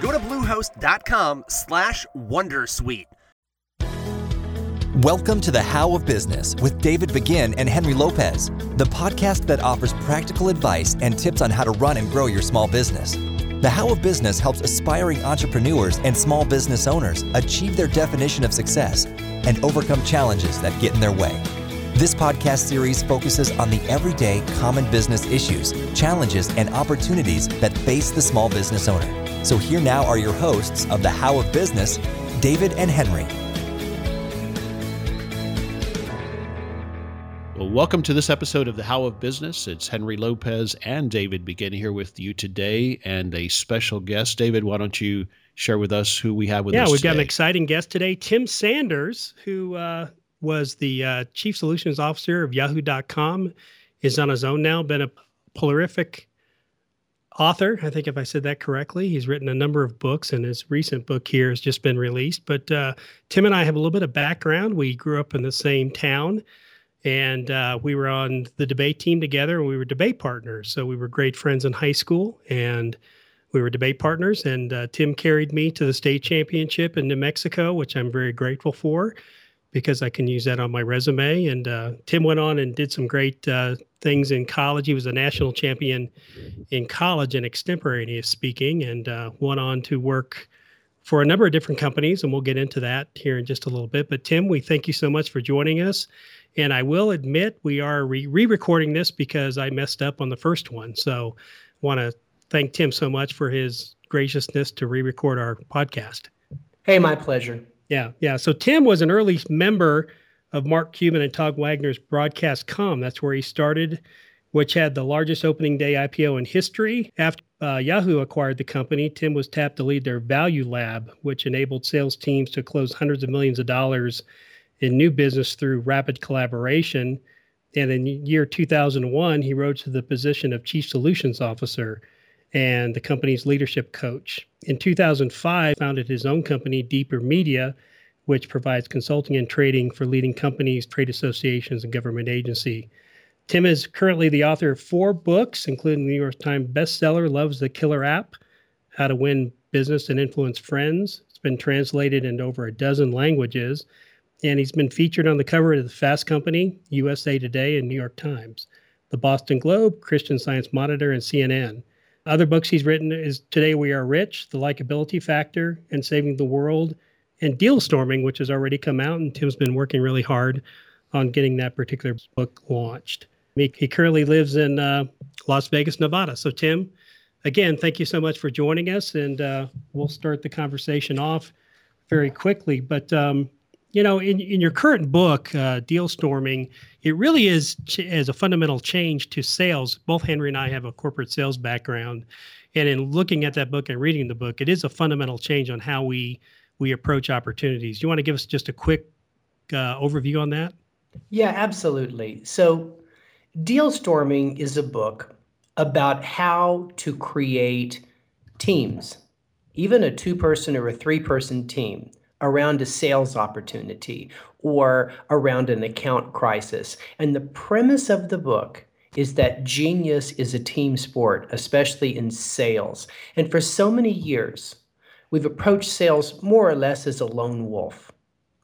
Go to bluehost.com slash wondersuite. Welcome to the How of Business with David Begin and Henry Lopez, the podcast that offers practical advice and tips on how to run and grow your small business. The How of Business helps aspiring entrepreneurs and small business owners achieve their definition of success and overcome challenges that get in their way. This podcast series focuses on the everyday common business issues, challenges, and opportunities that face the small business owner. So here now are your hosts of the How of Business, David and Henry. Well, welcome to this episode of the How of Business. It's Henry Lopez and David Begin here with you today and a special guest. David, why don't you share with us who we have with yeah, us? Yeah, we've today? got an exciting guest today, Tim Sanders, who uh, was the uh, Chief Solutions Officer of Yahoo.com, is on his own now, been a prolific author. I think if I said that correctly, he's written a number of books, and his recent book here has just been released. But uh, Tim and I have a little bit of background. We grew up in the same town, and uh, we were on the debate team together, and we were debate partners. So we were great friends in high school, and we were debate partners. And uh, Tim carried me to the state championship in New Mexico, which I'm very grateful for because I can use that on my resume. And uh, Tim went on and did some great uh, things in college. He was a national champion in college in extemporaneous speaking and uh, went on to work for a number of different companies. And we'll get into that here in just a little bit. But Tim, we thank you so much for joining us. And I will admit we are re recording this because I messed up on the first one. So want to thank Tim so much for his graciousness to re record our podcast. Hey, my pleasure. Yeah, yeah. So Tim was an early member of Mark Cuban and Todd Wagner's broadcast com. That's where he started, which had the largest opening day IPO in history. After uh, Yahoo acquired the company, Tim was tapped to lead their Value Lab, which enabled sales teams to close hundreds of millions of dollars in new business through rapid collaboration. And in year 2001, he rose to the position of Chief Solutions Officer and the company's leadership coach. In 2005, founded his own company, Deeper Media, which provides consulting and trading for leading companies, trade associations, and government agency. Tim is currently the author of four books, including the New York Times bestseller "Love Is the Killer App: How to Win Business and Influence Friends." It's been translated into over a dozen languages, and he's been featured on the cover of the Fast Company, USA Today, and New York Times, the Boston Globe, Christian Science Monitor, and CNN. Other books he's written is Today We Are Rich, The Likability Factor, and Saving the World, and Dealstorming, which has already come out. And Tim's been working really hard on getting that particular book launched. He, he currently lives in uh, Las Vegas, Nevada. So, Tim, again, thank you so much for joining us. And uh, we'll start the conversation off very quickly. But um, you know, in, in your current book, uh, Dealstorming, it really is ch- as a fundamental change to sales. Both Henry and I have a corporate sales background, and in looking at that book and reading the book, it is a fundamental change on how we we approach opportunities. You want to give us just a quick uh, overview on that? Yeah, absolutely. So, Dealstorming is a book about how to create teams, even a two person or a three person team around a sales opportunity or around an account crisis. And the premise of the book is that genius is a team sport, especially in sales. And for so many years, we've approached sales more or less as a lone wolf.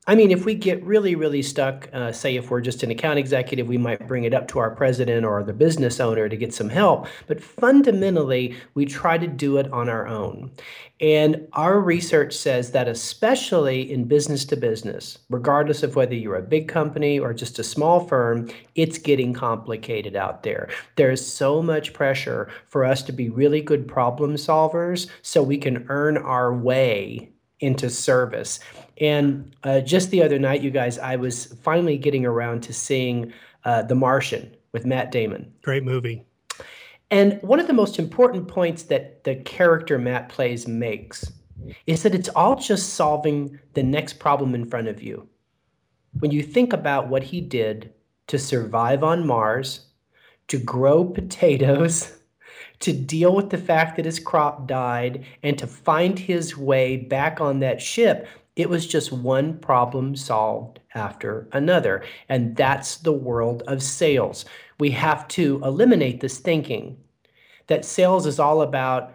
I mean, if we get really, really stuck, uh, say if we're just an account executive, we might bring it up to our president or the business owner to get some help. But fundamentally, we try to do it on our own. And our research says that, especially in business to business, regardless of whether you're a big company or just a small firm, it's getting complicated out there. There's so much pressure for us to be really good problem solvers so we can earn our way into service. And uh, just the other night, you guys, I was finally getting around to seeing uh, The Martian with Matt Damon. Great movie. And one of the most important points that the character Matt plays makes is that it's all just solving the next problem in front of you. When you think about what he did to survive on Mars, to grow potatoes, to deal with the fact that his crop died, and to find his way back on that ship, it was just one problem solved after another. And that's the world of sales. We have to eliminate this thinking that sales is all about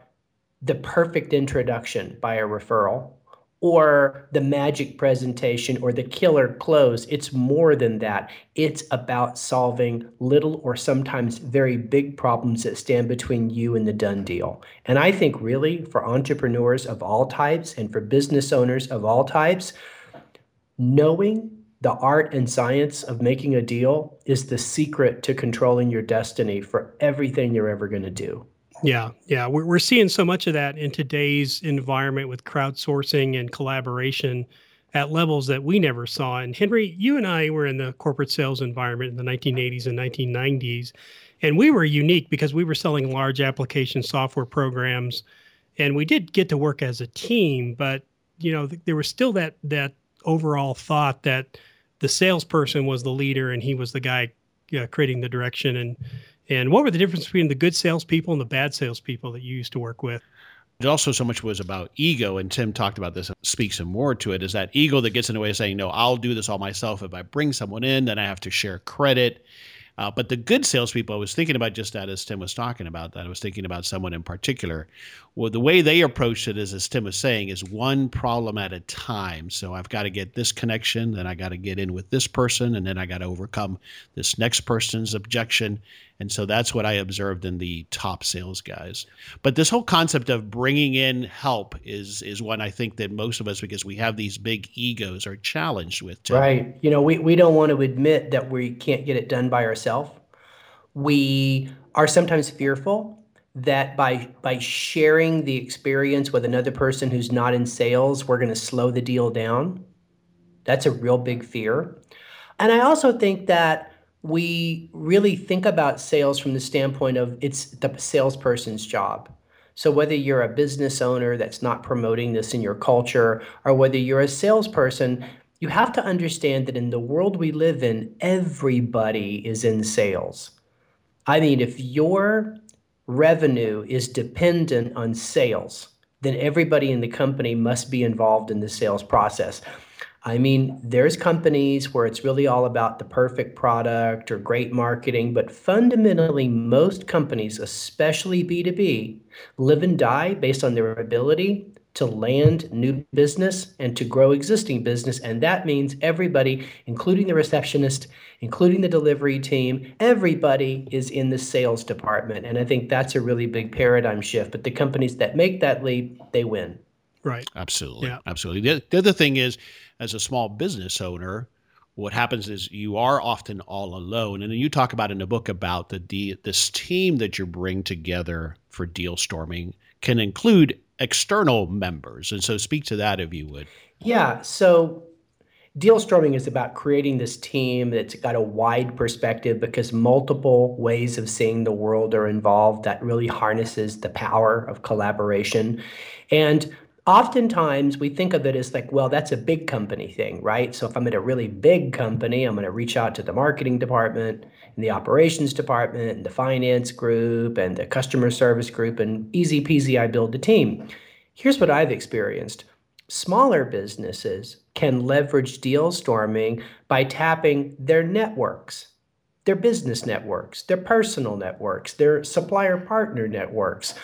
the perfect introduction by a referral or the magic presentation or the killer close. It's more than that. It's about solving little or sometimes very big problems that stand between you and the done deal. And I think, really, for entrepreneurs of all types and for business owners of all types, knowing the art and science of making a deal is the secret to controlling your destiny for everything you're ever going to do. Yeah, yeah, we're we're seeing so much of that in today's environment with crowdsourcing and collaboration at levels that we never saw. And Henry, you and I were in the corporate sales environment in the 1980s and 1990s, and we were unique because we were selling large application software programs, and we did get to work as a team. But you know, there was still that that overall thought that the salesperson was the leader and he was the guy uh, creating the direction and and what were the difference between the good salespeople and the bad salespeople that you used to work with? It also so much was about ego, and Tim talked about this, and speaks some more to it, is that ego that gets in the way of saying, no, I'll do this all myself. If I bring someone in, then I have to share credit. Uh, but the good salespeople, I was thinking about just that as Tim was talking about that. I was thinking about someone in particular. Well, the way they approached it is, as Tim was saying, is one problem at a time. So I've got to get this connection, then I got to get in with this person, and then I got to overcome this next person's objection. And so that's what I observed in the top sales guys. But this whole concept of bringing in help is is one I think that most of us, because we have these big egos, are challenged with. Too. Right. You know, we, we don't want to admit that we can't get it done by ourselves. We are sometimes fearful that by by sharing the experience with another person who's not in sales, we're going to slow the deal down. That's a real big fear. And I also think that we really think about sales from the standpoint of it's the salesperson's job. So, whether you're a business owner that's not promoting this in your culture, or whether you're a salesperson, you have to understand that in the world we live in, everybody is in sales. I mean, if your revenue is dependent on sales, then everybody in the company must be involved in the sales process. I mean, there's companies where it's really all about the perfect product or great marketing, but fundamentally, most companies, especially B2B, live and die based on their ability to land new business and to grow existing business. And that means everybody, including the receptionist, including the delivery team, everybody is in the sales department. And I think that's a really big paradigm shift. But the companies that make that leap, they win. Right. Absolutely. Yeah. Absolutely. The, the other thing is, as a small business owner, what happens is you are often all alone. And then you talk about in the book about the, the this team that you bring together for deal storming can include external members. And so speak to that if you would. Yeah. So deal storming is about creating this team that's got a wide perspective because multiple ways of seeing the world are involved that really harnesses the power of collaboration. And oftentimes we think of it as like, well, that's a big company thing, right? So if I'm at a really big company, I'm going to reach out to the marketing department and the operations department and the finance group and the customer service group, and easy peasy, I build a team. Here's what I've experienced smaller businesses can leverage deal storming by tapping their networks their business networks, their personal networks, their supplier partner networks.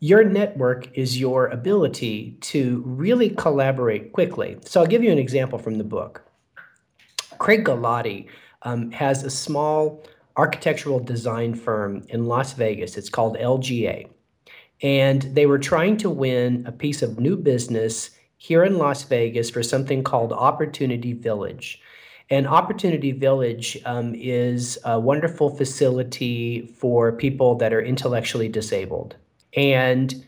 Your network is your ability to really collaborate quickly. So I'll give you an example from the book. Craig Galati um, has a small architectural design firm in Las Vegas. It's called LGA. And they were trying to win a piece of new business here in Las Vegas for something called Opportunity Village. And Opportunity Village um, is a wonderful facility for people that are intellectually disabled. And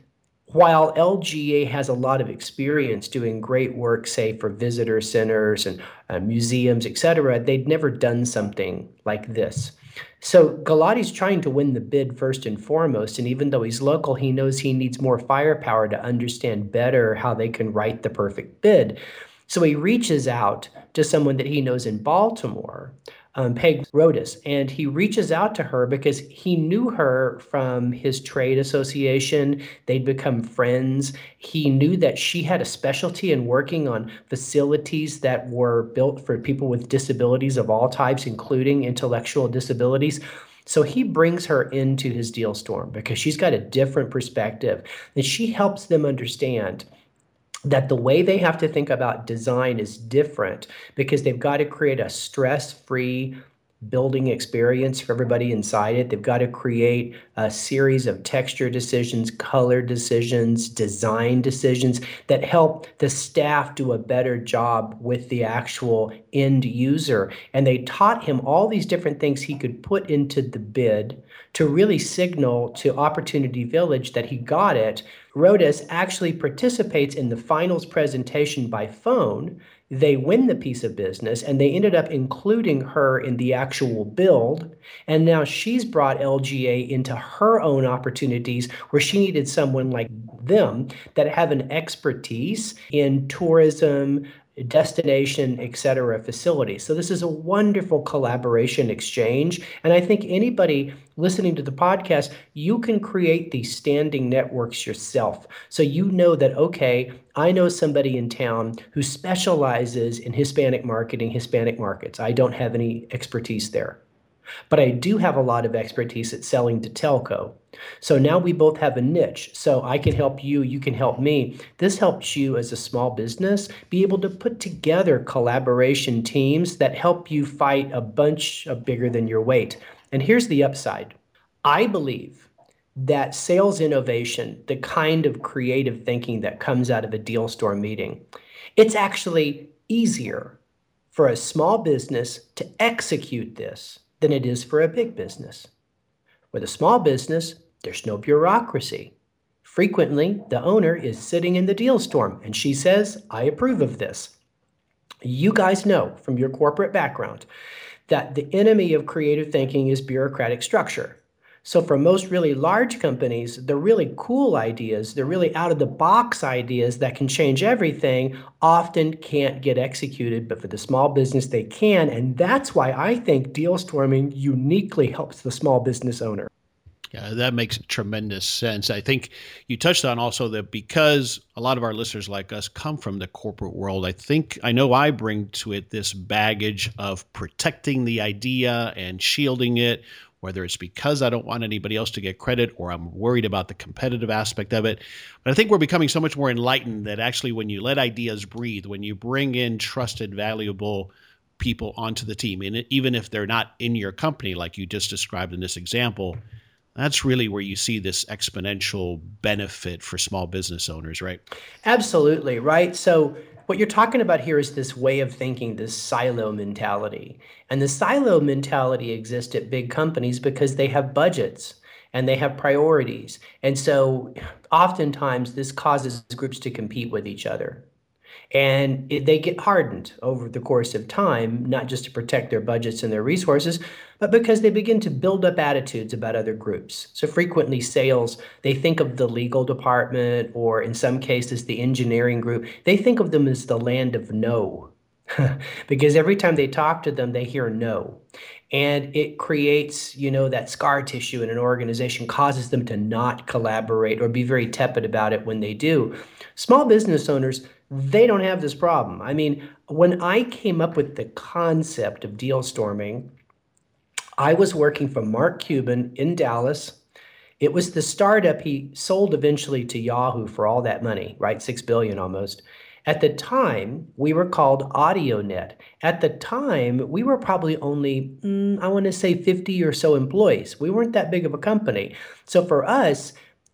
while LGA has a lot of experience doing great work, say for visitor centers and uh, museums, et cetera, they'd never done something like this. So Galati's trying to win the bid first and foremost. And even though he's local, he knows he needs more firepower to understand better how they can write the perfect bid. So he reaches out to someone that he knows in Baltimore um, Peg Rodas, and he reaches out to her because he knew her from his trade association. They'd become friends. He knew that she had a specialty in working on facilities that were built for people with disabilities of all types, including intellectual disabilities. So he brings her into his deal storm because she's got a different perspective and she helps them understand that the way they have to think about design is different because they've got to create a stress free building experience for everybody inside it. They've got to create a series of texture decisions, color decisions, design decisions that help the staff do a better job with the actual end user. And they taught him all these different things he could put into the bid to really signal to Opportunity Village that he got it. Rodas actually participates in the finals presentation by phone they win the piece of business and they ended up including her in the actual build and now she's brought lga into her own opportunities where she needed someone like them that have an expertise in tourism destination, et cetera, facilities. So this is a wonderful collaboration exchange. And I think anybody listening to the podcast, you can create these standing networks yourself. So you know that, okay, I know somebody in town who specializes in Hispanic marketing, Hispanic markets. I don't have any expertise there. But I do have a lot of expertise at selling to telco. So now we both have a niche. So I can help you, you can help me. This helps you as a small business be able to put together collaboration teams that help you fight a bunch of bigger than your weight. And here's the upside I believe that sales innovation, the kind of creative thinking that comes out of a deal storm meeting, it's actually easier for a small business to execute this than it is for a big business. With a small business, there's no bureaucracy. Frequently, the owner is sitting in the deal storm and she says, I approve of this. You guys know from your corporate background that the enemy of creative thinking is bureaucratic structure. So, for most really large companies, the really cool ideas, the really out of the box ideas that can change everything often can't get executed. But for the small business, they can. And that's why I think deal storming uniquely helps the small business owner. Yeah, that makes tremendous sense. I think you touched on also that because a lot of our listeners like us come from the corporate world, I think I know I bring to it this baggage of protecting the idea and shielding it whether it's because I don't want anybody else to get credit or I'm worried about the competitive aspect of it. But I think we're becoming so much more enlightened that actually, when you let ideas breathe, when you bring in trusted, valuable people onto the team, and even if they're not in your company, like you just described in this example, that's really where you see this exponential benefit for small business owners, right? Absolutely, right? So what you're talking about here is this way of thinking, this silo mentality. And the silo mentality exists at big companies because they have budgets and they have priorities. And so oftentimes this causes groups to compete with each other. And it, they get hardened over the course of time, not just to protect their budgets and their resources, but because they begin to build up attitudes about other groups. So frequently, sales, they think of the legal department or in some cases, the engineering group, they think of them as the land of no. because every time they talk to them, they hear no. And it creates, you know, that scar tissue in an organization, causes them to not collaborate or be very tepid about it when they do. Small business owners, they don't have this problem. I mean, when I came up with the concept of deal storming, I was working for Mark Cuban in Dallas. It was the startup he sold eventually to Yahoo for all that money, right? Six billion almost. At the time, we were called AudioNet. At the time, we were probably only, mm, I want to say, 50 or so employees. We weren't that big of a company. So for us,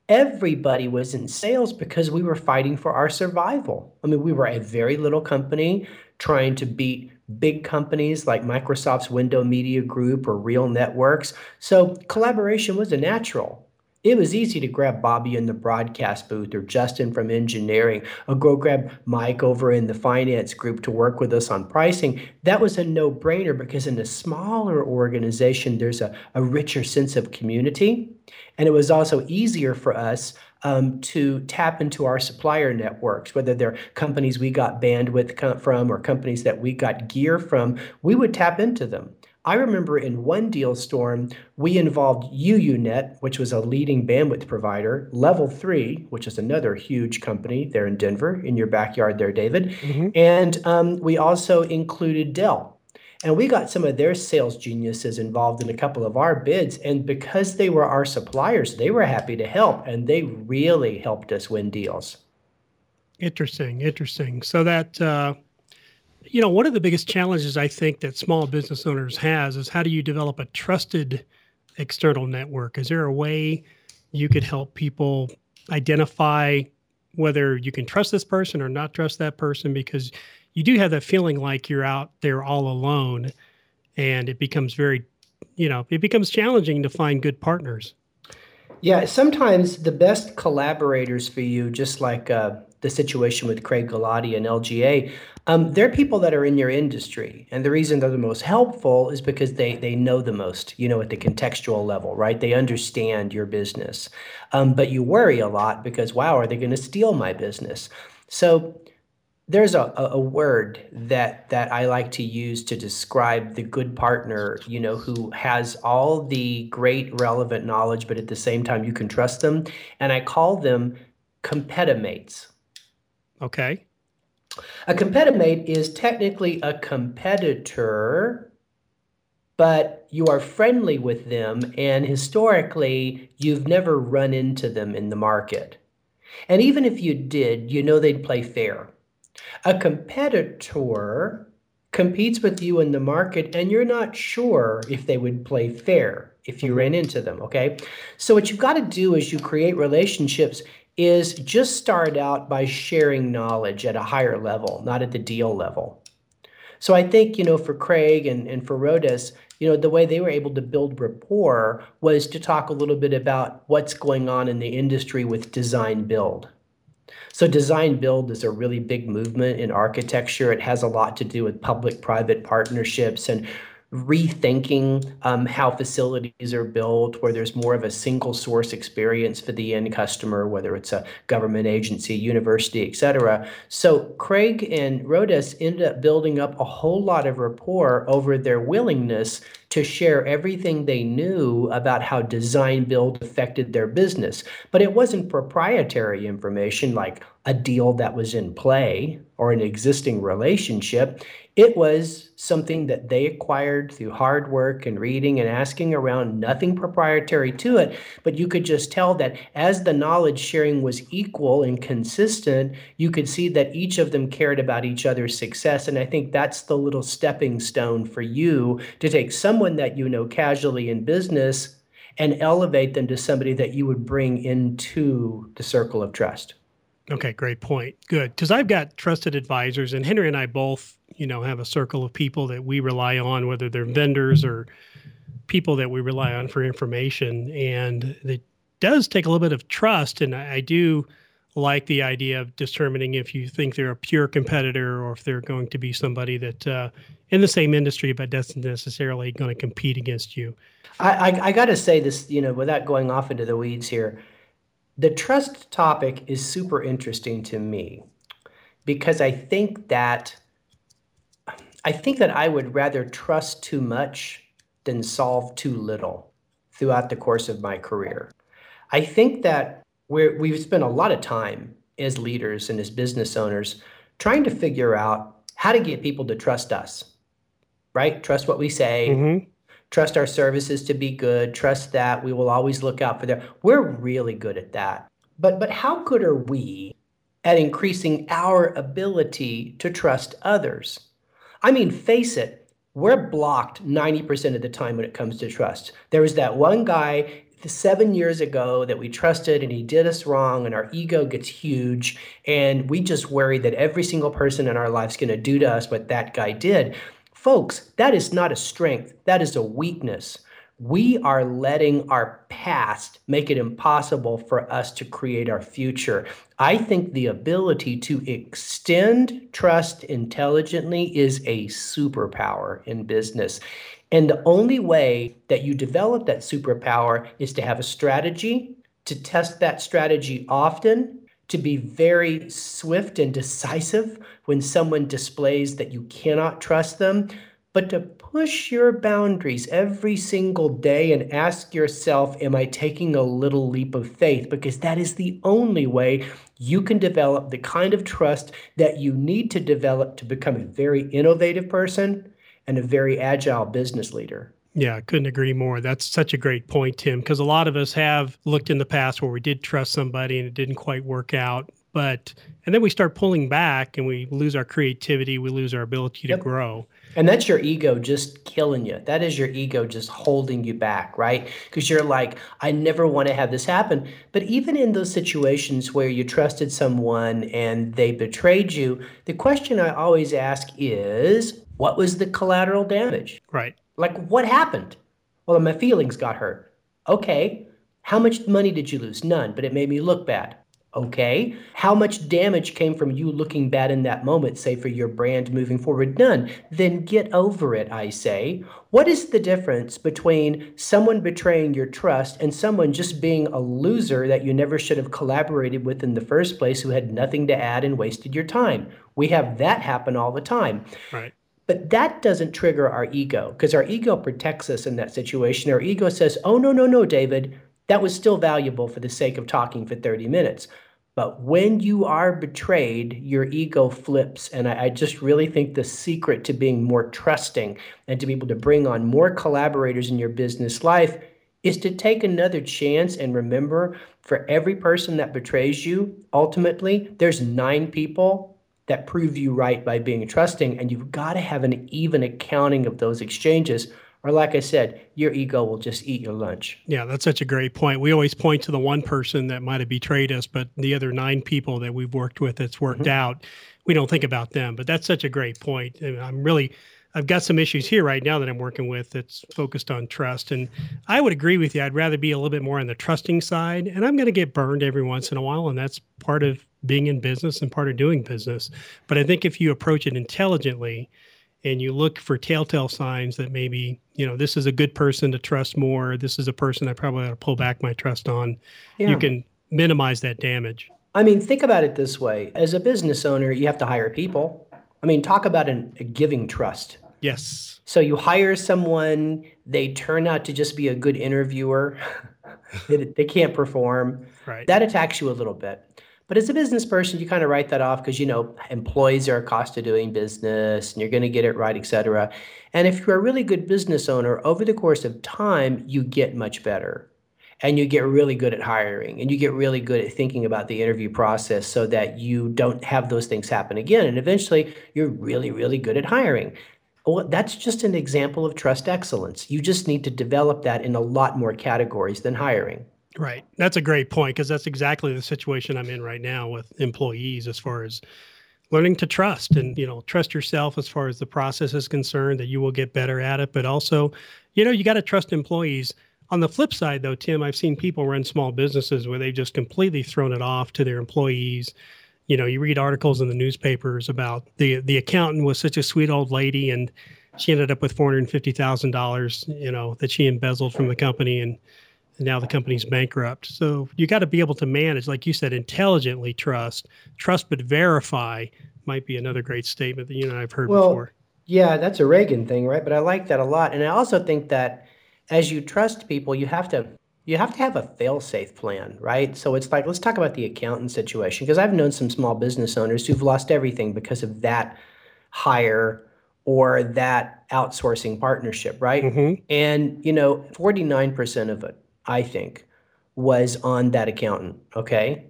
everybody was in sales because we were fighting for our survival. I mean, we were a very little company trying to beat big companies like Microsoft's Window Media Group or Real Networks. So collaboration was a natural. It was easy to grab Bobby in the broadcast booth or Justin from engineering or go grab Mike over in the finance group to work with us on pricing. That was a no brainer because in a smaller organization, there's a, a richer sense of community. And it was also easier for us um, to tap into our supplier networks, whether they're companies we got bandwidth from or companies that we got gear from, we would tap into them. I remember in one deal storm, we involved UUNet, which was a leading bandwidth provider, Level 3, which is another huge company there in Denver, in your backyard there, David. Mm-hmm. And um, we also included Dell. And we got some of their sales geniuses involved in a couple of our bids. And because they were our suppliers, they were happy to help and they really helped us win deals. Interesting. Interesting. So that, uh, you know, one of the biggest challenges I think that small business owners has is how do you develop a trusted external network? Is there a way you could help people identify whether you can trust this person or not trust that person? Because you do have that feeling like you're out there all alone and it becomes very, you know, it becomes challenging to find good partners. Yeah, sometimes the best collaborators for you, just like uh, the situation with Craig Galati and LGA, um, they're people that are in your industry, and the reason they're the most helpful is because they they know the most, you know, at the contextual level, right? They understand your business, um, but you worry a lot because wow, are they going to steal my business? So there's a, a word that that I like to use to describe the good partner, you know, who has all the great relevant knowledge, but at the same time you can trust them, and I call them competimates. Okay. A competimate is technically a competitor, but you are friendly with them, and historically, you've never run into them in the market. And even if you did, you know they'd play fair. A competitor competes with you in the market, and you're not sure if they would play fair if you ran into them. Okay. So, what you've got to do is you create relationships is just start out by sharing knowledge at a higher level, not at the deal level. So I think, you know, for Craig and, and for Rodas, you know, the way they were able to build rapport was to talk a little bit about what's going on in the industry with design build. So design build is a really big movement in architecture. It has a lot to do with public private partnerships and rethinking um, how facilities are built, where there's more of a single source experience for the end customer, whether it's a government agency, university, et cetera. So Craig and Rodas ended up building up a whole lot of rapport over their willingness to share everything they knew about how design build affected their business. But it wasn't proprietary information like a deal that was in play or an existing relationship. It was something that they acquired through hard work and reading and asking around, nothing proprietary to it. But you could just tell that as the knowledge sharing was equal and consistent, you could see that each of them cared about each other's success. And I think that's the little stepping stone for you to take someone that you know casually in business and elevate them to somebody that you would bring into the circle of trust. Okay, great point. Good. Because I've got trusted advisors, and Henry and I both, you know, have a circle of people that we rely on, whether they're vendors or people that we rely on for information. And it does take a little bit of trust. And I, do like the idea of determining if you think they're a pure competitor or if they're going to be somebody that uh, in the same industry but doesn't necessarily going to compete against you. I, I, I got to say this, you know, without going off into the weeds here the trust topic is super interesting to me because I think that I think that I would rather trust too much than solve too little throughout the course of my career. I think that we we've spent a lot of time as leaders and as business owners trying to figure out how to get people to trust us, right? Trust what we say, mm-hmm trust our services to be good, trust that we will always look out for them. We're really good at that. But but how good are we at increasing our ability to trust others? I mean, face it, we're blocked 90% of the time when it comes to trust. There was that one guy seven years ago that we trusted and he did us wrong and our ego gets huge and we just worry that every single person in our life's going to do to us what that guy did Folks, that is not a strength, that is a weakness. we are letting our past make it impossible for us to create our future. I think the ability to extend trust intelligently is a superpower in business. And the only way that you develop that superpower is to have a strategy, to test that strategy often, to be very swift and decisive when someone displays that you cannot trust them, but to push your boundaries every single day and ask yourself, Am I taking a little leap of faith? Because that is the only way you can develop the kind of trust that you need to develop to become a very innovative person and a very agile business leader. Yeah, I couldn't agree more. That's such a great point, Tim, because a lot of us have looked in the past where we did trust somebody and it didn't quite work out. But, and then we start pulling back and we lose our creativity, we lose our ability yep. to grow. And that's your ego just killing you. That is your ego just holding you back, right? Because you're like, I never want to have this happen. But even in those situations where you trusted someone and they betrayed you, the question I always ask is, what was the collateral damage? Right. Like, what happened? Well, my feelings got hurt. Okay. How much money did you lose? None, but it made me look bad. Okay. How much damage came from you looking bad in that moment, say for your brand moving forward? None. Then get over it, I say. What is the difference between someone betraying your trust and someone just being a loser that you never should have collaborated with in the first place who had nothing to add and wasted your time? We have that happen all the time. Right. But that doesn't trigger our ego because our ego protects us in that situation. Our ego says, oh, no, no, no, David, that was still valuable for the sake of talking for 30 minutes. But when you are betrayed, your ego flips. And I, I, just really think the secret to being more trusting and to be able to bring on more collaborators in your business life is to take another chance and remember for every person that betrays you, ultimately, there's nine people that prove you right by being trusting. And you've got to have an even accounting of those exchanges or like I said, your ego will just eat your lunch. Yeah, that's such a great point. We always point to the one person that might have betrayed us, but the other nine people that we've worked with that's worked mm-hmm. out, we don't think about them. But that's such a great point. And I'm really I've got some issues here right now that I'm working with that's focused on trust. And I would agree with you. I'd rather be a little bit more on the trusting side. And I'm going to get burned every once in a while. And that's part of being in business and part of doing business. But I think if you approach it intelligently, and you look for telltale signs that maybe you know this is a good person to trust more this is a person i probably ought to pull back my trust on yeah. you can minimize that damage. I mean think about it this way. As a business owner you have to hire people. I mean talk about an, a giving trust. Yes. So you hire someone they turn out to just be a good interviewer. They, they can't perform. Right. That attacks you a little bit but as a business person, you kind of write that off because you know employees are a cost of doing business and you're going to get it right, et cetera. And if you're a really good business owner, over the course of time, you get much better. And you get really good at hiring and you get really good at thinking about the interview process so that you don't have those things happen again. And eventually, you're really, really good at hiring. Well, that's just an example of trust excellence. You just need to develop that in a lot more categories than hiring. Right. That's a great point because that's exactly the situation I'm in right now with employees as far as learning to trust and you know trust yourself as far as the process is concerned that you will get better at it but also you know you got to trust employees on the flip side though tim i've seen people run small businesses where they've just completely thrown it off to their employees you know you read articles in the newspapers about the the accountant was such a sweet old lady and she ended up with $450,000 you know that she embezzled from the company and and now the company's bankrupt. So you got to be able to manage, like you said, intelligently trust, trust but verify might be another great statement that you and I've heard well, before. Yeah, that's a Reagan thing, right? But I like that a lot, and I also think that as you trust people, you have to you have to have a fail-safe plan, right? So it's like let's talk about the accountant situation because I've known some small business owners who've lost everything because of that hire or that outsourcing partnership, right? Mm-hmm. And you know, 49% of it I think, was on that accountant, okay?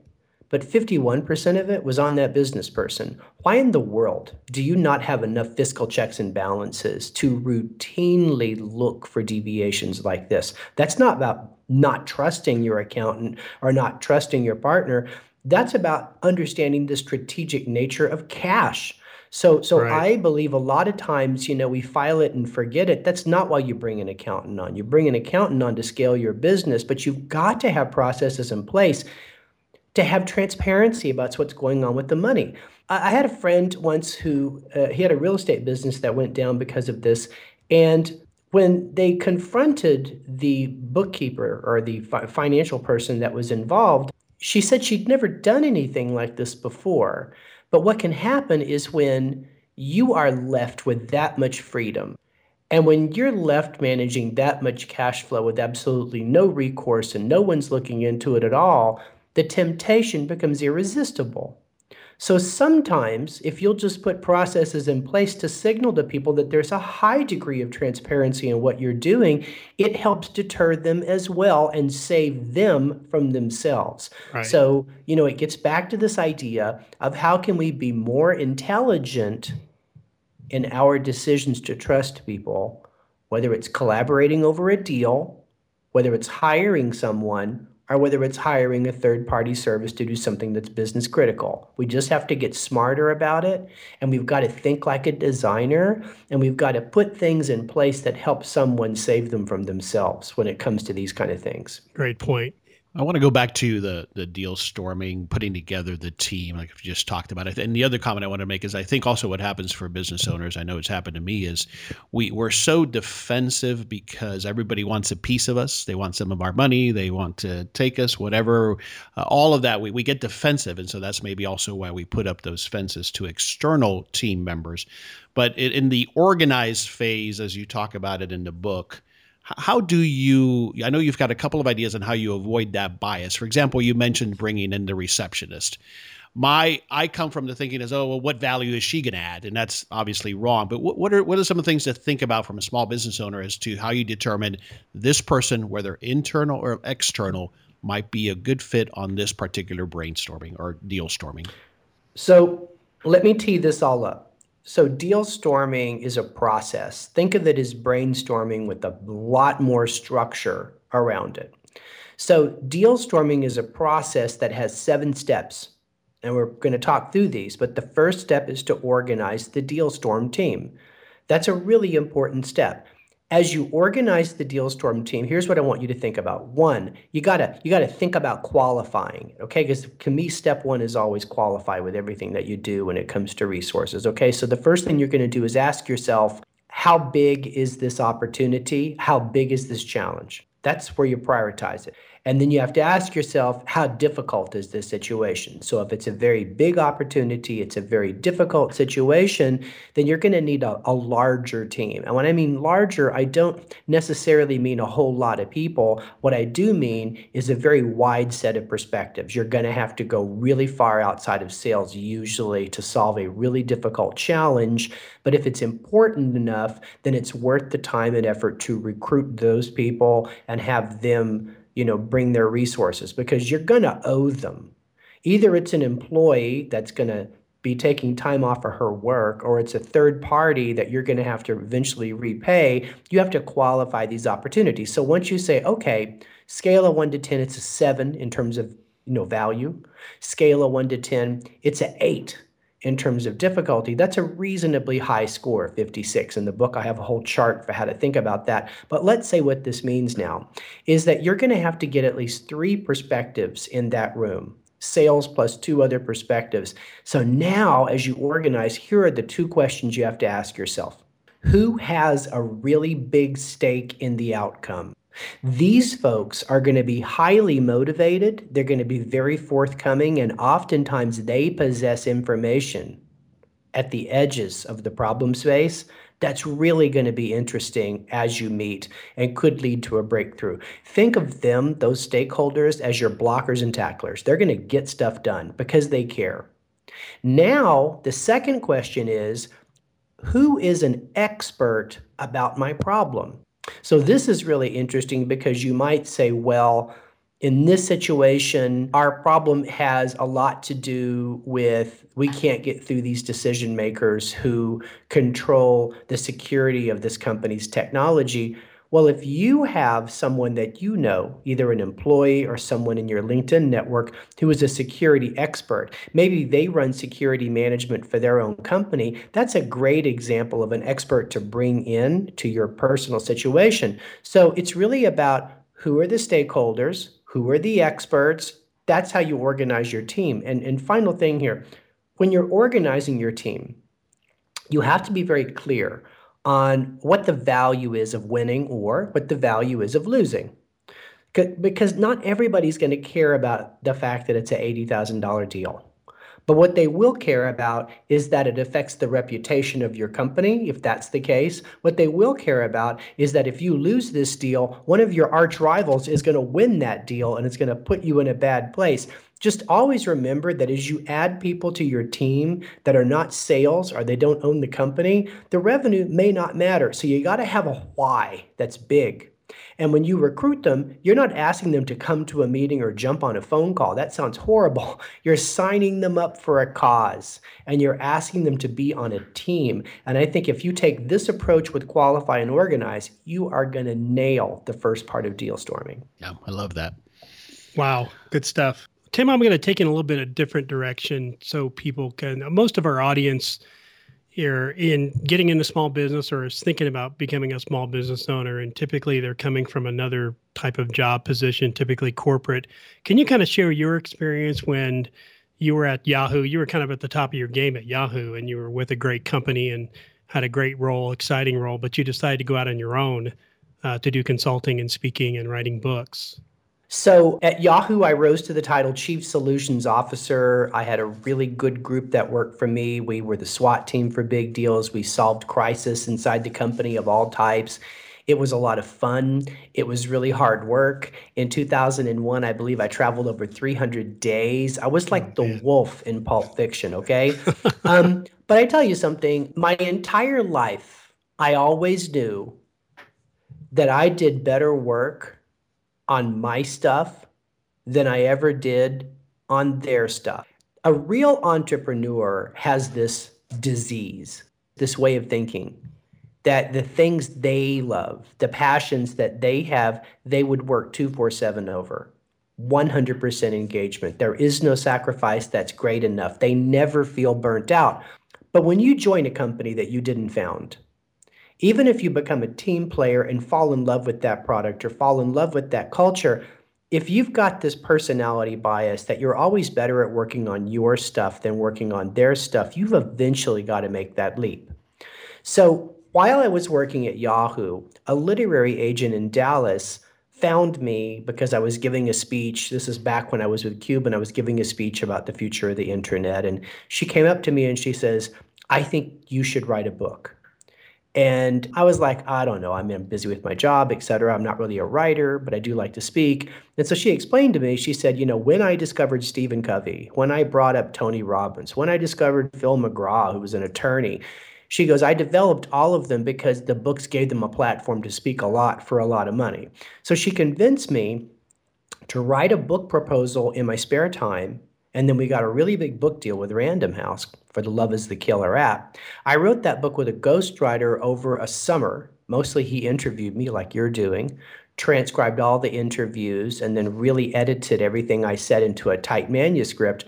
But 51% of it was on that business person. Why in the world do you not have enough fiscal checks and balances to routinely look for deviations like this? That's not about not trusting your accountant or not trusting your partner. That's about understanding the strategic nature of cash So, so Right. I believe a lot of times, you know, we file it and forget it. That's not why you bring an accountant on. You bring an accountant on to scale your business, but you've got to have processes in place to have transparency about what's going on with the money. I, I had a friend once who uh, he had a real estate business that went down because of this, and when they confronted the bookkeeper or the fi- financial person that was involved, she said she'd never done anything like this before. But what can happen is when you are left with that much freedom, and when you're left managing that much cash flow with absolutely no recourse and no one's looking into it at all, the temptation becomes irresistible. So sometimes, if you'll just put processes in place to signal to people that there's a high degree of transparency in what you're doing, it helps deter them as well and save them from themselves. Right. So, you know, it gets back to this idea of how can we be more intelligent in our decisions to trust people, whether it's collaborating over a deal, whether it's hiring someone, or whether it's hiring a third party service to do something that's business critical. We just have to get smarter about it, and we've got to think like a designer, and we've got to put things in place that help someone save them from themselves when it comes to these kind of things. Great point. I want to go back to the the deal storming, putting together the team, like we just talked about it. And the other comment I want to make is I think also what happens for business owners, I know it's happened to me, is we we're so defensive because everybody wants a piece of us. They want some of our money. They want to take us, whatever. Uh, all of that, we, we get defensive, and so that's maybe also why we put up those fences to external team members. But in, in the organized phase, as you talk about it in the book how do you i know you've got a couple of ideas on how you avoid that bias. For example you mentioned bringing in the receptionist. My i come from the thinking as oh well what value is she going to add? And that's obviously wrong but what, what are what are some of the things to think about from a small business owner as to how you determine this person whether internal or external might be a good fit on this particular brainstorming or deal storming? So let me tee this all up. So deal storming is a process. Think of it as brainstorming with a lot more structure around it. So deal storming is a process that has seven steps. And we're going to talk through these, but the first step is to organize the deal storm team. That's a really important step. As you organize the deal storm team, here's what I want you to think about. One, you gotta you gotta think about qualifying, okay? Because to me, step one is always qualify with everything that you do when it comes to resources. Okay, so the first thing you're gonna do is ask yourself, how big is this opportunity? How big is this challenge? That's where you prioritize it. And then you have to ask yourself, how difficult is this situation? So if it's a very big opportunity, it's a very difficult situation, then you're going to need a, a larger team. And when I mean larger, I don't necessarily mean a whole lot of people. What I do mean is a very wide set of perspectives. You're going to have to go really far outside of sales usually to solve a really difficult challenge. But if it's important enough, then it's worth the time and effort to recruit those people and have them you know, bring their resources because you're going to owe them. Either it's an employee that's going to be taking time off of her work, or it's a third party that you're going to have to eventually repay. You have to qualify these opportunities. So once you say, okay, scale of one to 10, it's a seven in terms of you know value. Scale of one to 10, it's an eight in terms of difficulty, that's a reasonably high score, 56. In the book, I have a whole chart for how to think about that. But let's say what this means now is that you're going to have to get at least three perspectives in that room sales plus two other perspectives. So now, as you organize, here are the two questions you have to ask yourself Who has a really big stake in the outcome? These folks are going to be highly motivated. They're going to be very forthcoming, and oftentimes they possess information at the edges of the problem space that's really going to be interesting as you meet and could lead to a breakthrough. Think of them, those stakeholders, as your blockers and tacklers. They're going to get stuff done because they care. Now, the second question is who is an expert about my problem? So this is really interesting because you might say, well, in this situation, our problem has a lot to do with we can't get through these decision makers who control the security of this company's technology. Well, if you have someone that you know, either an employee or someone in your LinkedIn network who is a security expert, maybe they run security management for their own company, that's a great example of an expert to bring in to your personal situation. So it's really about who are the stakeholders, who are the experts. That's how you organize your team. And, and final thing here when you're organizing your team, you have to be very clear on what the value is of winning or what the value is of losing. Because not everybody's going to care about the fact that it's an $80,000 deal. But what they will care about is that it affects the reputation of your company, if that's the case. What they will care about is that if you lose this deal, one of your arch rivals is going to win that deal and it's going to put you in a bad place just always remember that as you add people to your team that are not sales or they don't own the company, the revenue may not matter. So you got to have a why that's big. And when you recruit them, you're not asking them to come to a meeting or jump on a phone call. That sounds horrible. You're signing them up for a cause and you're asking them to be on a team. And I think if you take this approach with qualify and organize, you are going to nail the first part of dealstorming. Yeah, I love that. Wow, good stuff. Tim, I'm going to take in a little bit of different direction so people can. Most of our audience here in getting into small business or is thinking about becoming a small business owner, and typically they're coming from another type of job position, typically corporate. Can you kind of share your experience when you were at Yahoo? You were kind of at the top of your game at Yahoo, and you were with a great company and had a great role, exciting role, but you decided to go out on your own uh, to do consulting and speaking and writing books. So at Yahoo, I rose to the title Chief Solutions Officer. I had a really good group that worked for me. We were the SWAT team for big deals. We solved crisis inside the company of all types. It was a lot of fun. It was really hard work. In 2001, I believe I traveled over 300 days. I was like oh, the wolf in Pulp Fiction, okay? um, but I tell you something, my entire life, I always knew that I did better work on my stuff than I ever did on their stuff. A real entrepreneur has this disease, this way of thinking that the things they love, the passions that they have, they would work 247 over. 100% engagement. There is no sacrifice that's great enough. They never feel burnt out. But when you join a company that you didn't found, even if you become a team player and fall in love with that product or fall in love with that culture, if you've got this personality bias that you're always better at working on your stuff than working on their stuff, you've eventually got to make that leap. So while I was working at Yahoo, a literary agent in Dallas found me because I was giving a speech. This is back when I was with Cube and I was giving a speech about the future of the internet. And she came up to me and she says, I think you should write a book. And I was like, I don't know. I mean, I'm busy with my job, et cetera. I'm not really a writer, but I do like to speak. And so she explained to me, she said, you know, when I discovered Stephen Covey, when I brought up Tony Robbins, when I discovered Phil McGraw, who was an attorney, she goes, I developed all of them because the books gave them a platform to speak a lot for a lot of money. So she convinced me to write a book proposal in my spare time and then we got a really big book deal with Random House for the Love Is the Killer App. I wrote that book with a ghostwriter over a summer. Mostly he interviewed me like you're doing, transcribed all the interviews, and then really edited everything I said into a tight manuscript.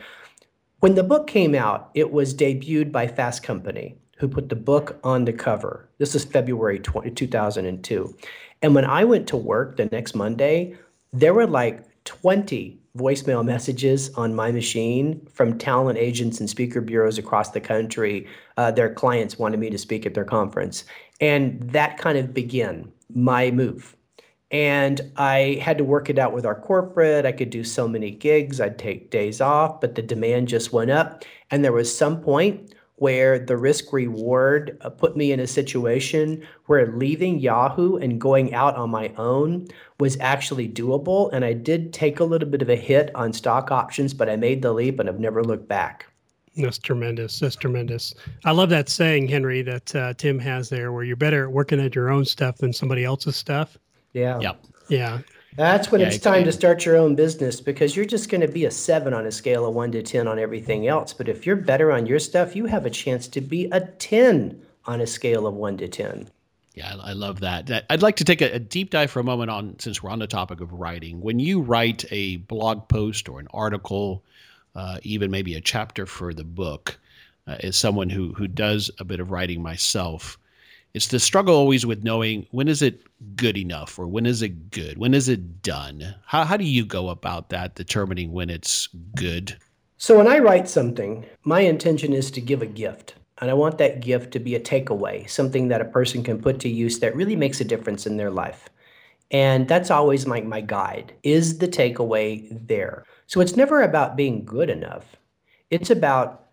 When the book came out, it was debuted by Fast Company, who put the book on the cover. This is February 20, 2002. And when I went to work the next Monday, there were like 20 voicemail messages on my machine from talent agents and speaker bureaus across the country. Uh, their clients wanted me to speak at their conference. And that kind of began my move. And I had to work it out with our corporate. I could do so many gigs, I'd take days off, but the demand just went up. And there was some point where the risk reward uh, put me in a situation where leaving Yahoo and going out on my own was actually doable. And I did take a little bit of a hit on stock options, but I made the leap and I've never looked back. That's tremendous. That's tremendous. I love that saying, Henry, that uh, Tim has there, where you're better at working at your own stuff than somebody else's stuff. Yeah. Yep. Yeah. That's when yeah, it's time to start your own business because you're just going to be a seven on a scale of one to 10 on everything else. But if you're better on your stuff, you have a chance to be a 10 on a scale of one to 10. Yeah, I love that. I'd like to take a, deep dive for a moment on, since we're on the topic of writing. When you write a blog post or an article, uh, even maybe a chapter for the book, uh, as someone who who does a bit of writing myself, it's the struggle always with knowing when is it good enough or when is it good, when is it done. How how do you go about that, determining when it's good? So when I write something, my intention is to give a gift. And I want that gift to be a takeaway, something that a person can put to use that really makes a difference in their life. And that's always my, my guide. Is the takeaway there? So it's never about being good enough. It's about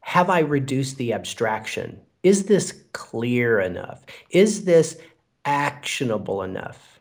have I reduced the abstraction? Is this clear enough? Is this actionable enough?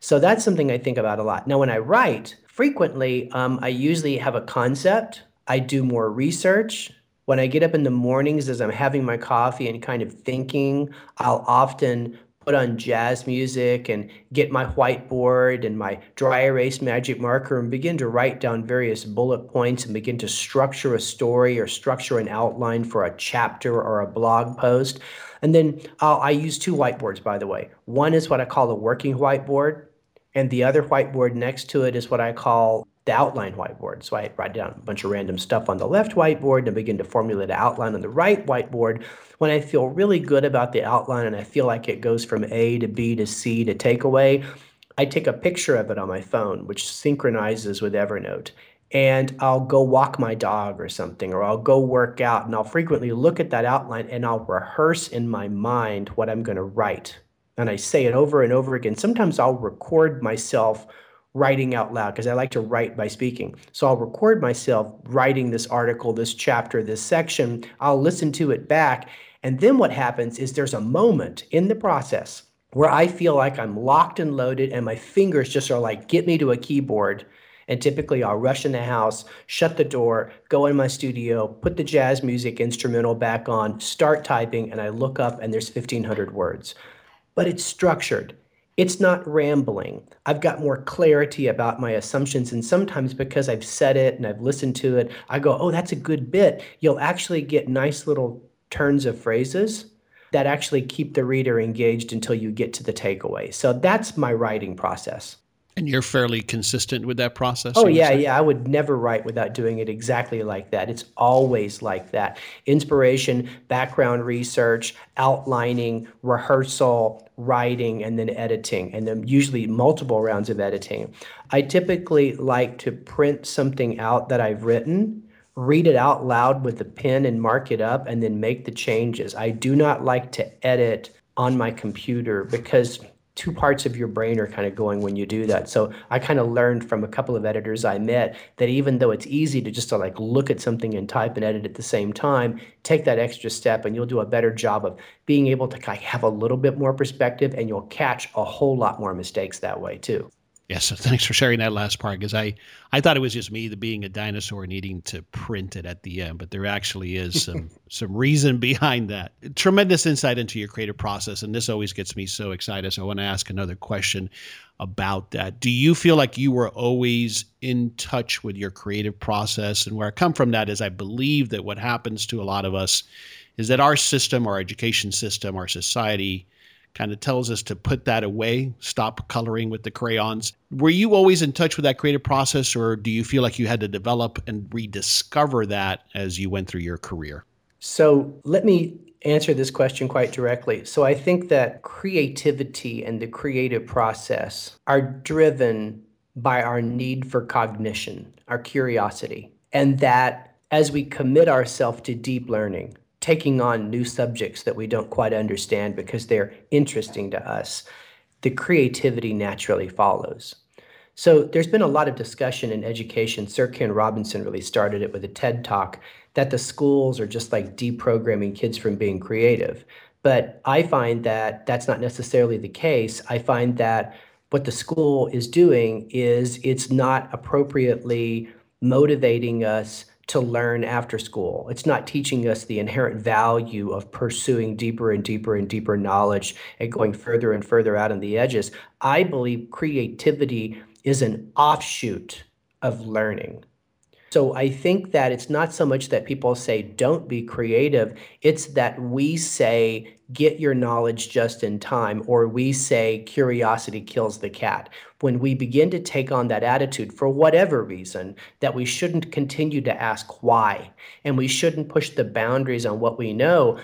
So that's something I think about a lot. Now, when I write, frequently um, I usually have a concept, I do more research, when I get up in the mornings as I'm having my coffee and kind of thinking, I'll often put on jazz music and get my whiteboard and my dry erase magic marker and begin to write down various bullet points and begin to structure a story or structure an outline for a chapter or a blog post. And then I'll, I use two whiteboards, by the way. One is what I call a working whiteboard, and the other whiteboard next to it is what I call the outline whiteboard. So I write down a bunch of random stuff on the left whiteboard and begin to formulate an outline on the right whiteboard. When I feel really good about the outline and I feel like it goes from A to B to C to takeaway, I take a picture of it on my phone, which synchronizes with Evernote. And I'll go walk my dog or something, or I'll go work out, and I'll frequently look at that outline and I'll rehearse in my mind what I'm going to write. And I say it over and over again. Sometimes I'll record myself writing out loud because I like to write by speaking. So I'll record myself writing this article, this chapter, this section. I'll listen to it back. And then what happens is there's a moment in the process where I feel like I'm locked and loaded and my fingers just are like, get me to a keyboard. And typically I'll rush in the house, shut the door, go in my studio, put the jazz music instrumental back on, start typing, and I look up and there's 1,500 words. But it's structured it's not rambling. I've got more clarity about my assumptions. And sometimes because I've said it and I've listened to it, I go, oh, that's a good bit. You'll actually get nice little turns of phrases that actually keep the reader engaged until you get to the takeaway. So that's my writing process. And you're fairly consistent with that process? Oh, yeah, yeah. I would never write without doing it exactly like that. It's always like that. Inspiration, background research, outlining, rehearsal, writing, and then editing, and then usually multiple rounds of editing. I typically like to print something out that I've written, read it out loud with a pen and mark it up, and then make the changes. I do not like to edit on my computer because two parts of your brain are kind of going when you do that. So I kind of learned from a couple of editors I met that even though it's easy to just to like look at something and type and edit at the same time, take that extra step and you'll do a better job of being able to kind of have a little bit more perspective and you'll catch a whole lot more mistakes that way too. Yes, so thanks for sharing that last part because I, I thought it was just me the being a dinosaur needing to print it at the end, but there actually is some some reason behind that. Tremendous insight into your creative process, and this always gets me so excited. So I want to ask another question about that. Do you feel like you were always in touch with your creative process? And where I come from that is I believe that what happens to a lot of us is that our system, our education system, our society kind of tells us to put that away, stop coloring with the crayons. Were you always in touch with that creative process, or do you feel like you had to develop and rediscover that as you went through your career? So let me answer this question quite directly. So I think that creativity and the creative process are driven by our need for cognition, our curiosity, and that as we commit ourselves to deep learning, taking on new subjects that we don't quite understand because they're interesting to us, the creativity naturally follows. So there's been a lot of discussion in education. Sir Ken Robinson really started it with a TED talk that the schools are just like deprogramming kids from being creative. But I find that that's not necessarily the case. I find that what the school is doing is it's not appropriately motivating us to learn after school. It's not teaching us the inherent value of pursuing deeper and deeper and deeper knowledge and going further and further out on the edges. I believe creativity is an offshoot of learning. So I think that it's not so much that people say don't be creative, it's that we say get your knowledge just in time, or we say curiosity kills the cat. When we begin to take on that attitude for whatever reason, that we shouldn't continue to ask why, and we shouldn't push the boundaries on what we know,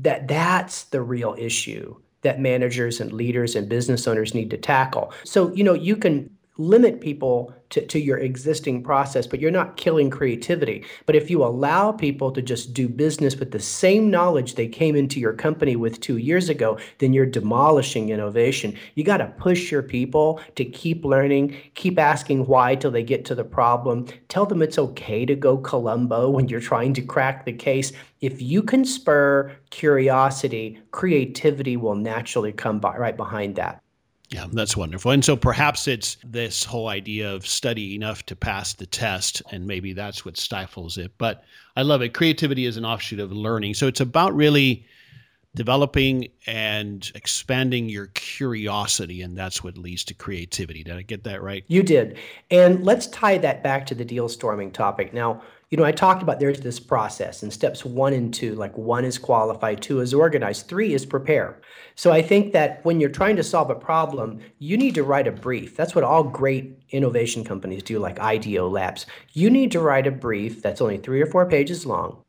that that's the real issue that managers and leaders and business owners need to tackle. So, you know, you can limit people to, to your existing process, but you're not killing creativity. But if you allow people to just do business with the same knowledge they came into your company with two years ago, then you're demolishing innovation. You got to push your people to keep learning, keep asking why till they get to the problem. Tell them it's okay to go Columbo when you're trying to crack the case. If you can spur curiosity, creativity will naturally come by, right behind that. Yeah, that's wonderful. And so perhaps it's this whole idea of study enough to pass the test, and maybe that's what stifles it. But I love it. Creativity is an offshoot of learning. So it's about really developing and expanding your curiosity, and that's what leads to creativity. Did I get that right? You did. And let's tie that back to the dealstorming topic. Now, you know, I talked about there's this process and steps one and two, like one is qualify, two is organize, three is prepare. So I think that when you're trying to solve a problem, you need to write a brief. That's what all great innovation companies do, like IDEO Labs. You need to write a brief that's only three or four pages long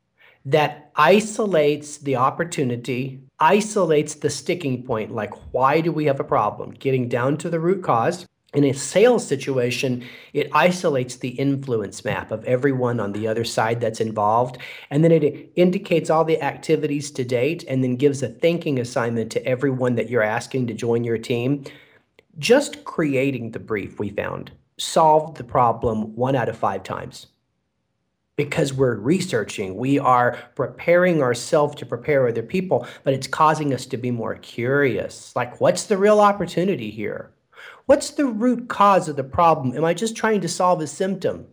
that isolates the opportunity, isolates the sticking point, like why do we have a problem, getting down to the root cause in a sales situation, it isolates the influence map of everyone on the other side that's involved. And then it indicates all the activities to date and then gives a thinking assignment to everyone that you're asking to join your team. Just creating the brief, we found, solved the problem one out of five times. Because we're researching, we are preparing ourselves to prepare other people, but it's causing us to be more curious. Like, what's the real opportunity here? What's the root cause of the problem? Am I just trying to solve a symptom?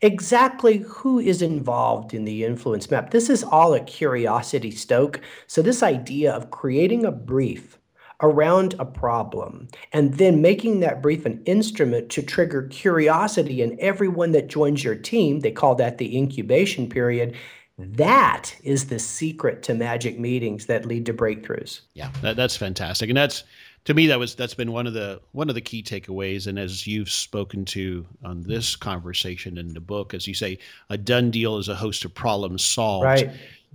Exactly who is involved in the influence map? This is all a curiosity stoke. So, this idea of creating a brief around a problem and then making that brief an instrument to trigger curiosity in everyone that joins your team, they call that the incubation period. That is the secret to magic meetings that lead to breakthroughs. Yeah, that, that's fantastic. And that's to me that was that's been one of the one of the key takeaways. And as you've spoken to on this conversation in the book as you say a done deal is a host of problems solved. Right.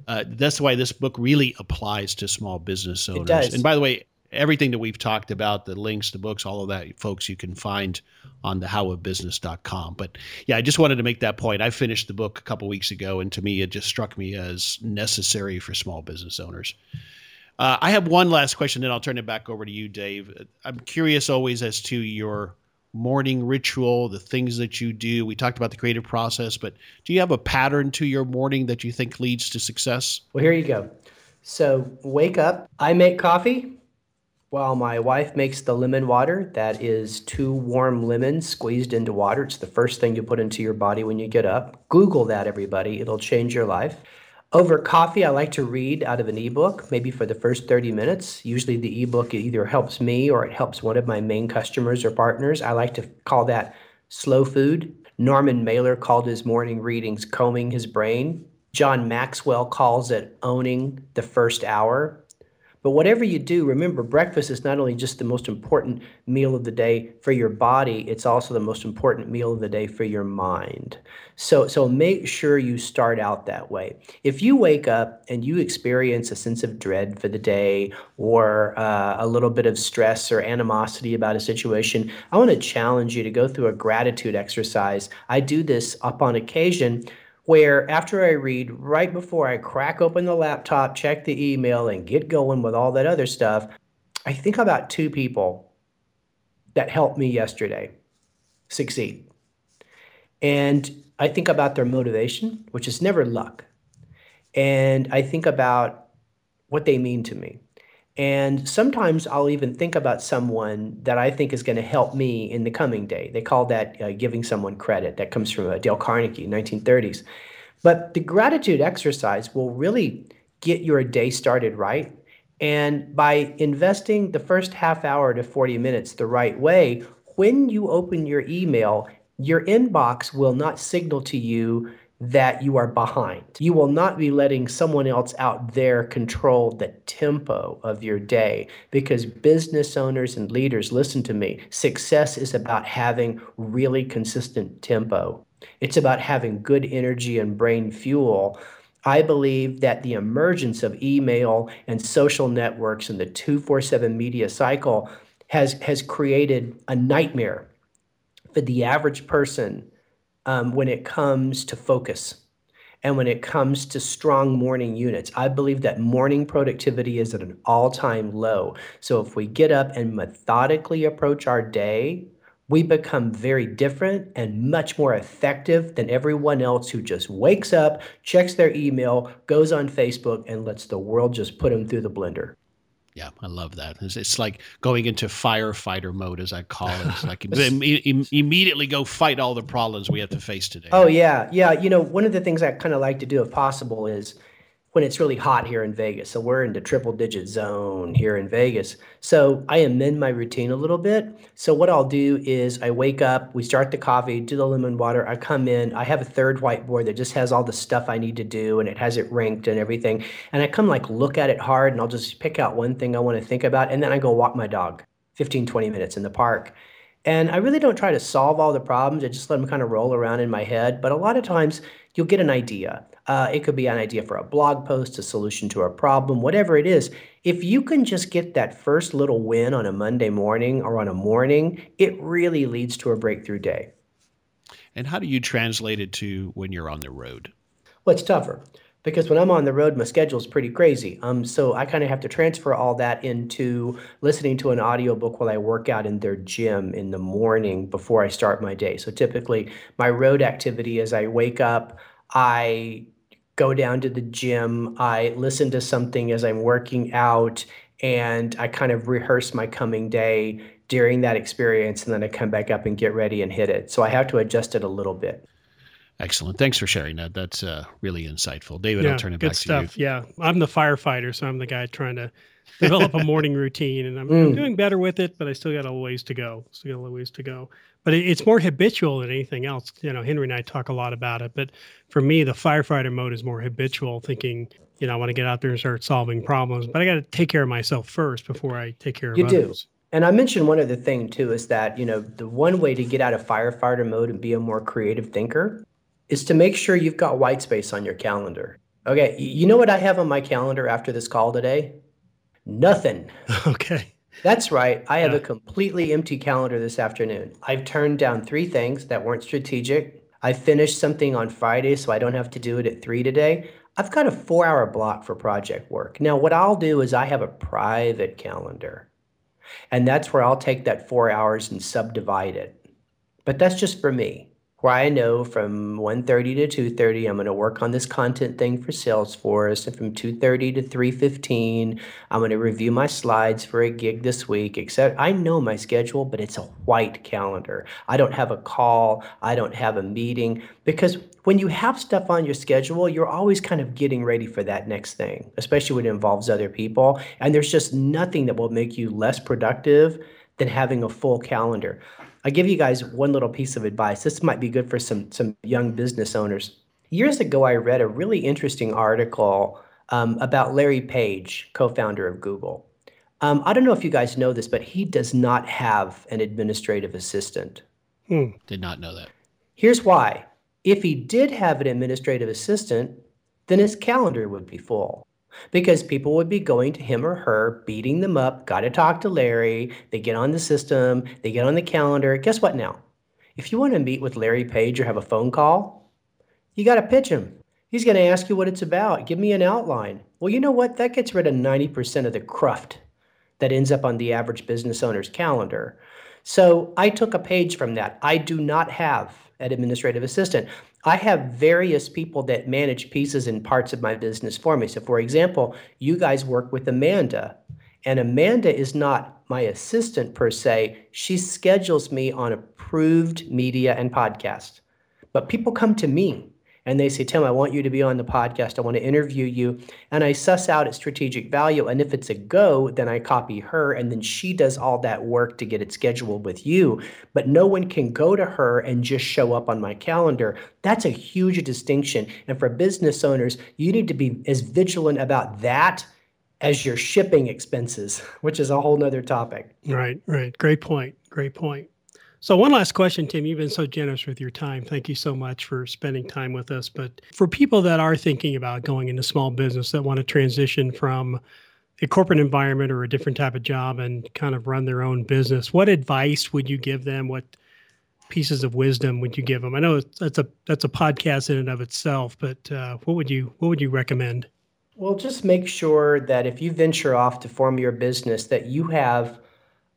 Uh, that's why this book really applies to small business owners. and by the way everything that we've talked about the links the books all of that folks you can find on the howofbusiness.com but yeah i just wanted to make that point. I finished the book a couple weeks ago and to me it just struck me as necessary for small business owners uh, I have one last question, then I'll turn it back over to you, Dave. I'm curious always as to your morning ritual, the things that you do. We talked about the creative process, but do you have a pattern to your morning that you think leads to success? Well, here you go. So, wake up, I make coffee while my wife makes the lemon water. That is two warm lemons squeezed into water. It's the first thing you put into your body when you get up. Google that, everybody, it'll change your life. Over coffee, I like to read out of an ebook, maybe for the first 30 minutes. Usually, the ebook either helps me or it helps one of my main customers or partners. I like to call that slow food. Norman Mailer called his morning readings combing his brain. John Maxwell calls it owning the first hour. But whatever you do, remember breakfast is not only just the most important meal of the day for your body, it's also the most important meal of the day for your mind. So so make sure you start out that way. If you wake up and you experience a sense of dread for the day or uh, a little bit of stress or animosity about a situation, I want to challenge you to go through a gratitude exercise. I do this up on occasion where after I read, right before I crack open the laptop, check the email, and get going with all that other stuff, I think about two people that helped me yesterday succeed. And I think about their motivation, which is never luck. And I think about what they mean to me. And sometimes I'll even think about someone that I think is going to help me in the coming day. They call that uh, giving someone credit. That comes from uh, Dale Carnegie, 1930s. But the gratitude exercise will really get your day started right. And by investing the first half hour to 40 minutes the right way, when you open your email, your inbox will not signal to you that you are behind. You will not be letting someone else out there control the tempo of your day because business owners and leaders, listen to me, success is about having really consistent tempo. It's about having good energy and brain fuel. I believe that the emergence of email and social networks and the 247 media cycle has, has created a nightmare for the average person um, when it comes to focus and when it comes to strong morning units. I believe that morning productivity is at an all time low. So if we get up and methodically approach our day, we become very different and much more effective than everyone else who just wakes up, checks their email, goes on Facebook, and lets the world just put them through the blender. Yeah, I love that. It's, it's, like going into firefighter mode, as I call it. It's like Im- immediately go fight all the problems we have to face today. Oh yeah, yeah. You know, one of the things I kind of like to do, if possible, is when it's really hot here in Vegas. So we're in the triple digit zone here in Vegas. So I amend my routine a little bit. So what I'll do is I wake up, we start the coffee, do the lemon water. I come in, I have a third whiteboard that just has all the stuff I need to do and it has it ranked and everything. And I come like look at it hard and I'll just pick out one thing I want to think about. And then I go walk my dog 15, 20 minutes in the park. And I really don't try to solve all the problems. I just let them kind of roll around in my head. But a lot of times you'll get an idea. Uh, it could be an idea for a blog post, a solution to a problem, whatever it is. If you can just get that first little win on a Monday morning or on a morning, it really leads to a breakthrough day. And how do you translate it to when you're on the road? Well, it's tougher because when I'm on the road, my schedule is pretty crazy. Um, so I kind of have to transfer all that into listening to an audiobook while I work out in their gym in the morning before I start my day. So typically, my road activity is I wake up, I go down to the gym, I listen to something as I'm working out, and I kind of rehearse my coming day during that experience, and then I come back up and get ready and hit it. So I have to adjust it a little bit. Excellent. Thanks for sharing that. That's uh, really insightful. David, yeah, I'll turn it back stuff. to you. Yeah. I'm the firefighter, so I'm the guy trying to develop a morning routine and I'm, mm. I'm, doing better with it, but I still got a ways to go. Still got a ways to go. But it, it's more habitual than anything else. You know, Henry and I talk a lot about it, but for me, the firefighter mode is more habitual thinking, you know, I want to get out there and start solving problems, but I got to take care of myself first before I take care of others. you others. do. And I mentioned one other thing too is that, you know, the one way to get out of firefighter mode and be a more creative thinker is to make sure you've got white space on your calendar. Okay, you know what I have on my calendar after this call today? Nothing. Okay. That's right. I have yeah. a completely empty calendar this afternoon. I've turned down three things that weren't strategic. I finished something on Friday, so I don't have to do it at three today. I've got a four hour block for project work. Now, what I'll do is I have a private calendar, and that's where I'll take that four hours and subdivide it. But that's just for me where I know from 1.30 to 2.30, I'm going to work on this content thing for Salesforce. And from 2.30 to 3.15, I'm going to review my slides for a gig this week, except I know my schedule, but it's a white calendar. I don't have a call. I don't have a meeting because when you have stuff on your schedule, you're always kind of getting ready for that next thing, especially when it involves other people. And there's just nothing that will make you less productive than having a full calendar. I give you guys one little piece of advice. This might be good for some some young business owners. Years ago, I read a really interesting article um, about Larry Page, co-founder of Google. Um, I don't know if you guys know this, but he does not have an administrative assistant. Hmm. Did not know that. Here's why. If he did have an administrative assistant, then his calendar would be full because people would be going to him or her, beating them up, got to talk to Larry. They get on the system, they get on the calendar. Guess what now? If you want to meet with Larry Page or have a phone call, you got to pitch him. He's going to ask you what it's about. Give me an outline. Well, you know what? That gets rid of 90% of the cruft that ends up on the average business owner's calendar. So I took a page from that. I do not have an administrative assistant. I have various people that manage pieces and parts of my business for me. So, for example, you guys work with Amanda, and Amanda is not my assistant per se. She schedules me on approved media and podcast. But people come to me and they say, Tim, I want you to be on the podcast. I want to interview you. And I suss out its strategic value. And if it's a go, then I copy her, and then she does all that work to get it scheduled with you. But no one can go to her and just show up on my calendar. That's a huge distinction. And for business owners, you need to be as vigilant about that as your shipping expenses, which is a whole nother topic. Right, right. Great point. Great point. So, one last question, Tim. You've been so generous with your time. Thank you so much for spending time with us. But for people that are thinking about going into small business that want to transition from a corporate environment or a different type of job and kind of run their own business, what advice would you give them? What pieces of wisdom would you give them? I know that's a that's a podcast in and of itself, but uh, what would you what would you recommend? Well, just make sure that if you venture off to form your business, that you have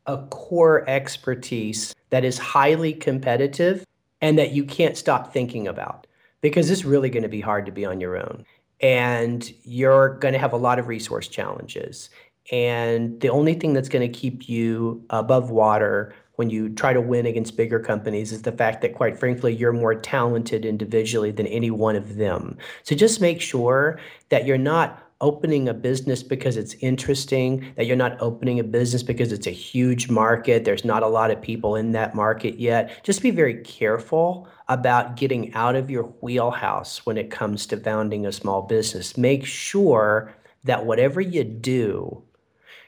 a core expertise that is highly competitive and that you can't stop thinking about because it's really going to be hard to be on your own. And you're going to have a lot of resource challenges. And the only thing that's going to keep you above water when you try to win against bigger companies is the fact that, quite frankly, you're more talented individually than any one of them. So just make sure that you're not opening a business because it's interesting, that you're not opening a business because it's a huge market. There's not a lot of people in that market yet. Just be very careful about getting out of your wheelhouse when it comes to founding a small business. Make sure that whatever you do,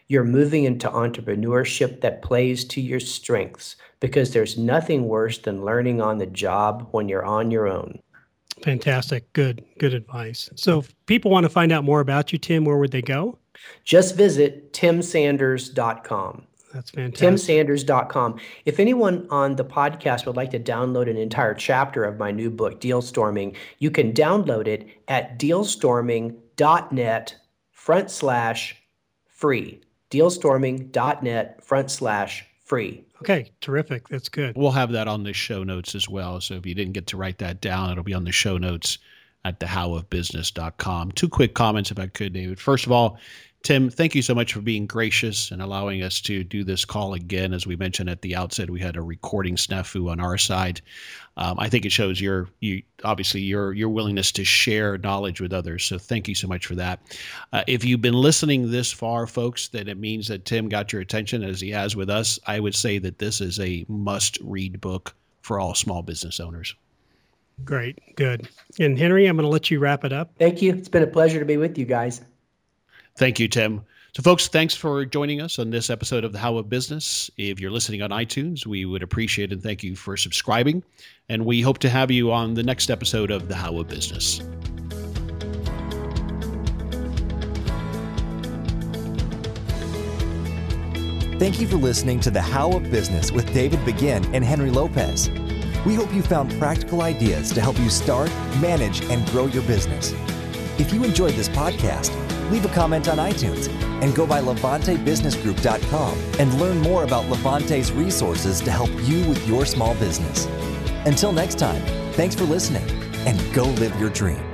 you're moving into entrepreneurship that plays to your strengths because there's nothing worse than learning on the job when you're on your own. Fantastic. Good, good advice. So, if people want to find out more about you, Tim, where would they go? Just visit timsanders.com. That's fantastic. TimSanders.com. If anyone on the podcast would like to download an entire chapter of my new book, Dealstorming, you can download it at dealstorming.net front slash free dealstorming.net front slash free. Okay, terrific. That's good. We'll have that on the show notes as well. So if you didn't get to write that down, it'll be on the show notes at thehowofbusiness.com. Two quick comments, if I could, David. First of all, Tim, thank you so much for being gracious and allowing us to do this call again. As we mentioned at the outset, we had a recording snafu on our side. Um, I think it shows your you obviously your your willingness to share knowledge with others. So thank you so much for that. Uh, if you've been listening this far, folks, then it means that Tim got your attention as he has with us. I would say that this is a must-read book for all small business owners. Great, good. And Henry, I'm going to let you wrap it up. Thank you. It's been a pleasure to be with you guys. Thank you, Tim. So, folks, thanks for joining us on this episode of The How of Business. If you're listening on iTunes, we would appreciate and thank you for subscribing. And we hope to have you on the next episode of The How of Business. Thank you for listening to The How of Business with David Begin and Henry Lopez. We hope you found practical ideas to help you start, manage, and grow your business. If you enjoyed this podcast, leave a comment on iTunes and go by LevanteBusinessGroup.com and learn more about Levante's resources to help you with your small business. Until next time, thanks for listening and go live your dream.